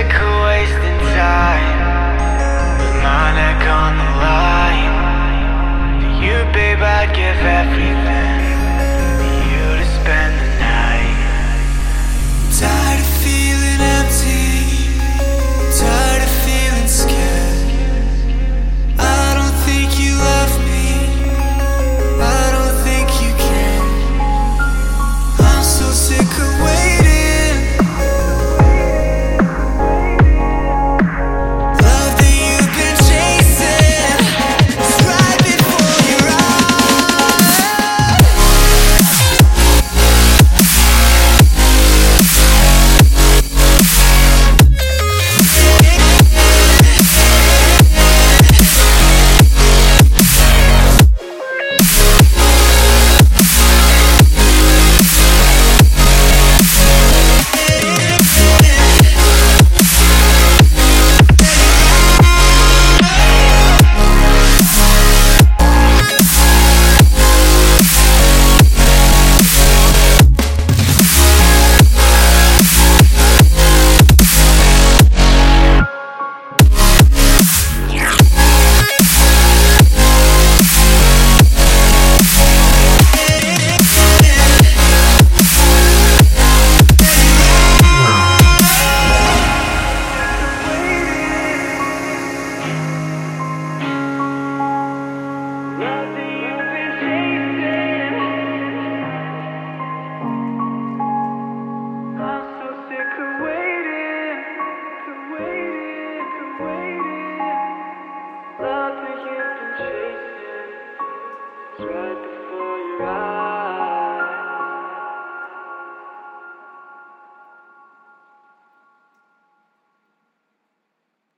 sick of wasting time? With my neck on the line. For you, babe, I'd give everything.